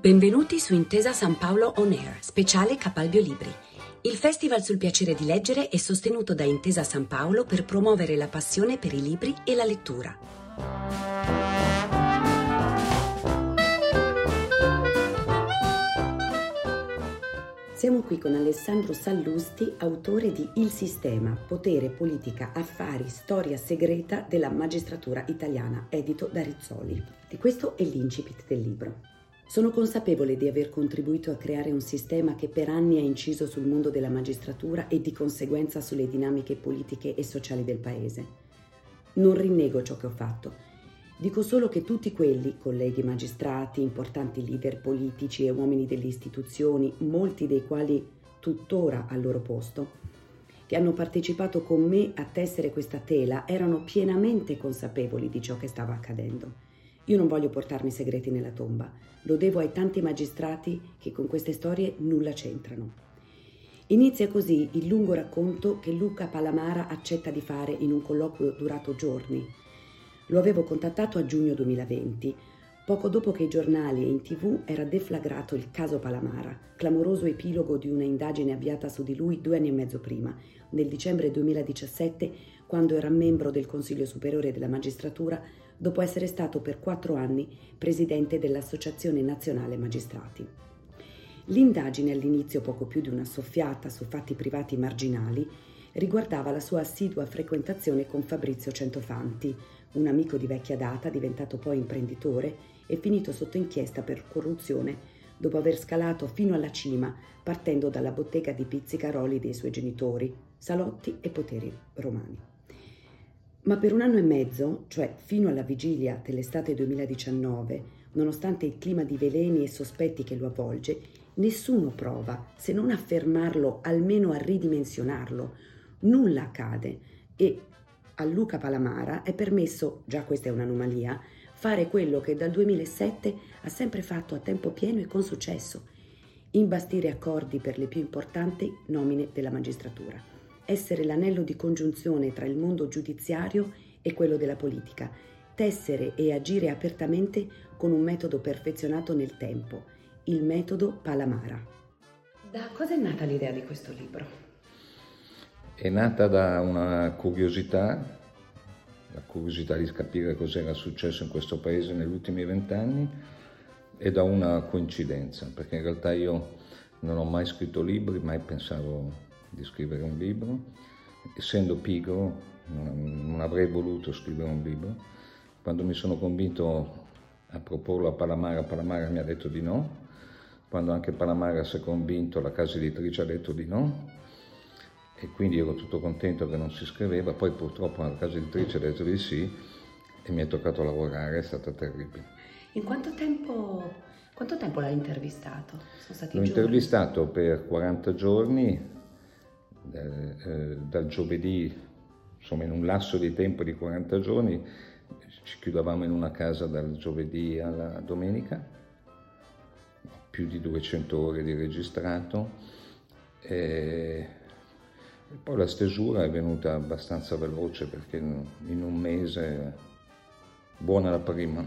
Benvenuti su Intesa San Paolo On Air, speciale Capalbio Libri. Il festival sul piacere di leggere è sostenuto da Intesa San Paolo per promuovere la passione per i libri e la lettura. Siamo qui con Alessandro Sallusti, autore di Il sistema, potere, politica, affari, storia segreta della magistratura italiana, edito da Rizzoli. E questo è l'incipit del libro. Sono consapevole di aver contribuito a creare un sistema che per anni ha inciso sul mondo della magistratura e di conseguenza sulle dinamiche politiche e sociali del Paese. Non rinnego ciò che ho fatto. Dico solo che tutti quelli, colleghi magistrati, importanti leader politici e uomini delle istituzioni, molti dei quali tuttora al loro posto, che hanno partecipato con me a tessere questa tela, erano pienamente consapevoli di ciò che stava accadendo io non voglio portarmi segreti nella tomba, lo devo ai tanti magistrati che con queste storie nulla c'entrano. Inizia così il lungo racconto che Luca Palamara accetta di fare in un colloquio durato giorni. Lo avevo contattato a giugno 2020, poco dopo che i giornali e in tv era deflagrato il caso Palamara, clamoroso epilogo di una indagine avviata su di lui due anni e mezzo prima, nel dicembre 2017, quando era membro del Consiglio Superiore della Magistratura dopo essere stato per quattro anni presidente dell'Associazione Nazionale Magistrati. L'indagine, all'inizio poco più di una soffiata su fatti privati marginali, riguardava la sua assidua frequentazione con Fabrizio Centofanti, un amico di vecchia data diventato poi imprenditore e finito sotto inchiesta per corruzione dopo aver scalato fino alla cima partendo dalla bottega di pizzicaroli dei suoi genitori, salotti e poteri romani. Ma per un anno e mezzo, cioè fino alla vigilia dell'estate 2019, nonostante il clima di veleni e sospetti che lo avvolge, nessuno prova, se non a fermarlo, almeno a ridimensionarlo. Nulla accade e a Luca Palamara è permesso, già questa è un'anomalia, fare quello che dal 2007 ha sempre fatto a tempo pieno e con successo, imbastire accordi per le più importanti nomine della magistratura essere l'anello di congiunzione tra il mondo giudiziario e quello della politica, tessere e agire apertamente con un metodo perfezionato nel tempo, il metodo Palamara. Da cosa è nata l'idea di questo libro? È nata da una curiosità, la curiosità di capire cos'era successo in questo paese negli ultimi vent'anni e da una coincidenza, perché in realtà io non ho mai scritto libri, mai pensavo di scrivere un libro. Essendo pigro non avrei voluto scrivere un libro. Quando mi sono convinto a proporlo a Palamara, Palamara mi ha detto di no. Quando anche Palamara si è convinto, la casa editrice ha detto di no. E quindi ero tutto contento che non si scriveva. Poi purtroppo la casa editrice ha detto di sì e mi è toccato lavorare, è stata terribile. In quanto tempo, quanto tempo l'hai intervistato? L'ho giorni? intervistato per 40 giorni, eh, dal giovedì, insomma in un lasso di tempo di 40 giorni, ci chiudevamo in una casa dal giovedì alla domenica, più di 200 ore di registrato. E poi la stesura è venuta abbastanza veloce perché in un mese buona la prima.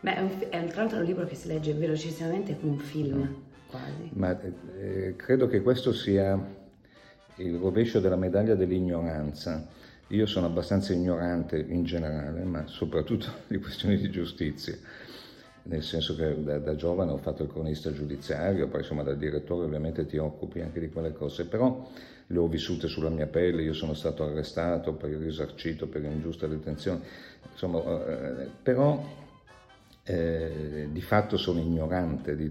Beh, è, un, è tra l'altro un libro che si legge velocissimamente come un film quasi. Ma eh, credo che questo sia il rovescio della medaglia dell'ignoranza. Io sono abbastanza ignorante in generale, ma soprattutto di questioni di giustizia, nel senso che da, da, giovane ho fatto il cronista giudiziario, poi insomma da direttore ovviamente ti occupi anche di quelle cose, però le ho vissute sulla mia pelle, io sono stato arrestato per il risarcito, per ingiusta detenzione, insomma, eh, però eh, di fatto sono ignorante di,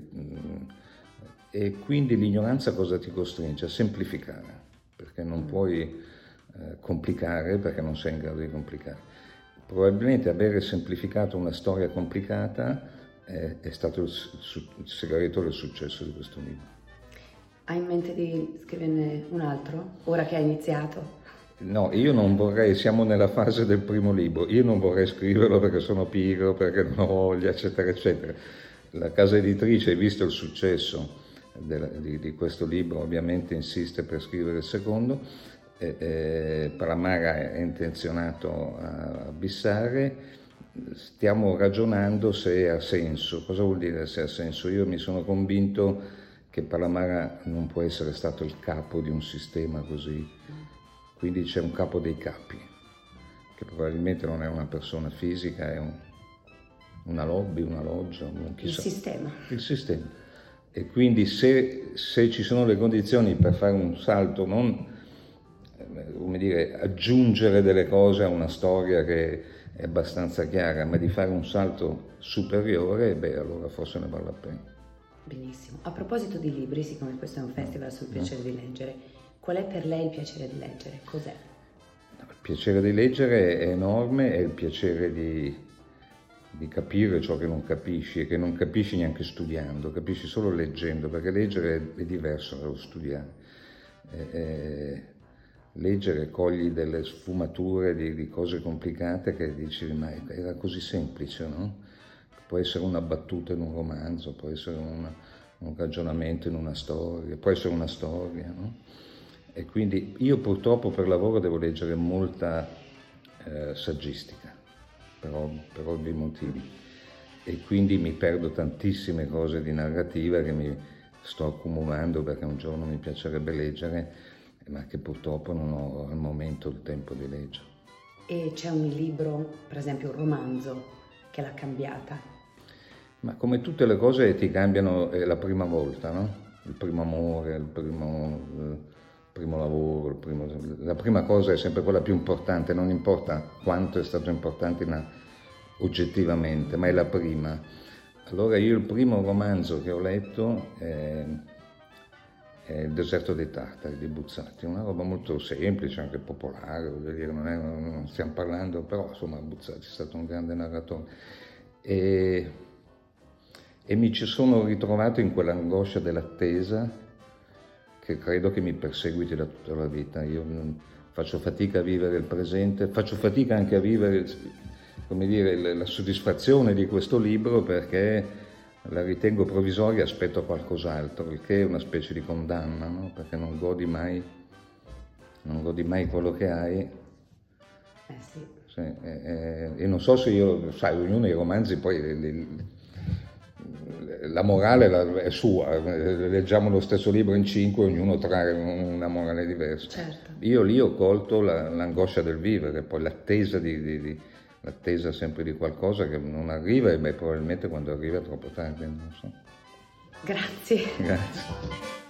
e quindi l'ignoranza cosa ti costringe? A semplificare, perché non mm. puoi eh, complicare perché non sei in grado di complicare. Probabilmente avere semplificato una storia complicata è, è stato il, il segreto del successo di questo libro. Hai in mente di scriverne un altro, ora che hai iniziato? No, io non vorrei, siamo nella fase del primo libro, io non vorrei scriverlo perché sono pigro, perché non ho voglia, eccetera, eccetera. La casa editrice, visto il successo, di, di, questo libro ovviamente insiste per scrivere il secondo, eh, eh, Palamara è intenzionato a bissare stiamo ragionando se ha senso. Cosa vuol dire se ha senso? Io mi sono convinto che Palamara non può essere stato il capo di un sistema così, quindi c'è un capo dei capi, che probabilmente non è una persona fisica, è un, una lobby, una loggia, un chissà. Il sistema. Il sistema. E quindi se, se ci sono le condizioni per fare un salto, non come dire, aggiungere delle cose a una storia che è abbastanza chiara, ma di fare un salto superiore, beh, allora forse ne vale la pena. Benissimo. A proposito di libri, siccome questo è un festival sul piacere di leggere, qual è per lei il piacere di leggere? Cos'è? Il piacere di leggere è enorme, è il piacere di, di capire ciò che non capisci e che non capisci neanche studiando, capisci solo leggendo, perché leggere è, diverso dallo studiare. È, è, leggere cogli delle sfumature di, di, cose complicate che dici ma era così semplice, no? Può essere una battuta in un romanzo, può essere una, un ragionamento in una storia, può essere una storia, no? E quindi io purtroppo per lavoro devo leggere molta eh, saggistica, per, per ovvi motivi, e quindi mi perdo tantissime cose di narrativa che mi sto accumulando perché un giorno mi piacerebbe leggere ma che purtroppo non ho al momento il tempo di leggere. E c'è un libro, per esempio un romanzo, che l'ha cambiata? Ma come tutte le cose ti cambiano la prima volta, no? Il primo amore, il primo, il primo lavoro, primo... la prima cosa è sempre quella più importante, non importa quanto è stato importante in, oggettivamente, ma è la prima. Allora io il primo romanzo che ho letto... È il deserto dei Tartari di Buzzati, una roba molto semplice, anche popolare, dire, non, è, non stiamo parlando, però insomma Buzzati è stato un grande narratore. E, e mi ci sono ritrovato in quell'angoscia dell'attesa che credo che mi perseguiti da tutta la vita. Io faccio fatica a vivere il presente, faccio fatica anche a vivere come dire, la soddisfazione di questo libro perché la ritengo provvisoria, aspetto qualcos'altro, il che è una specie di condanna, no? perché non godi mai, non godi mai quello che hai. Eh sì. sì e, e, e, non so se io, sai, ognuno dei romanzi poi li, li, la morale è sua, leggiamo lo stesso libro in cinque, ognuno trae una morale diversa. Certo. Io lì ho colto la, l'angoscia del vivere, poi l'attesa di, di, di l'attesa sempre di qualcosa che non arriva e beh, probabilmente quando arriva è troppo tardi, non so. Grazie. Grazie.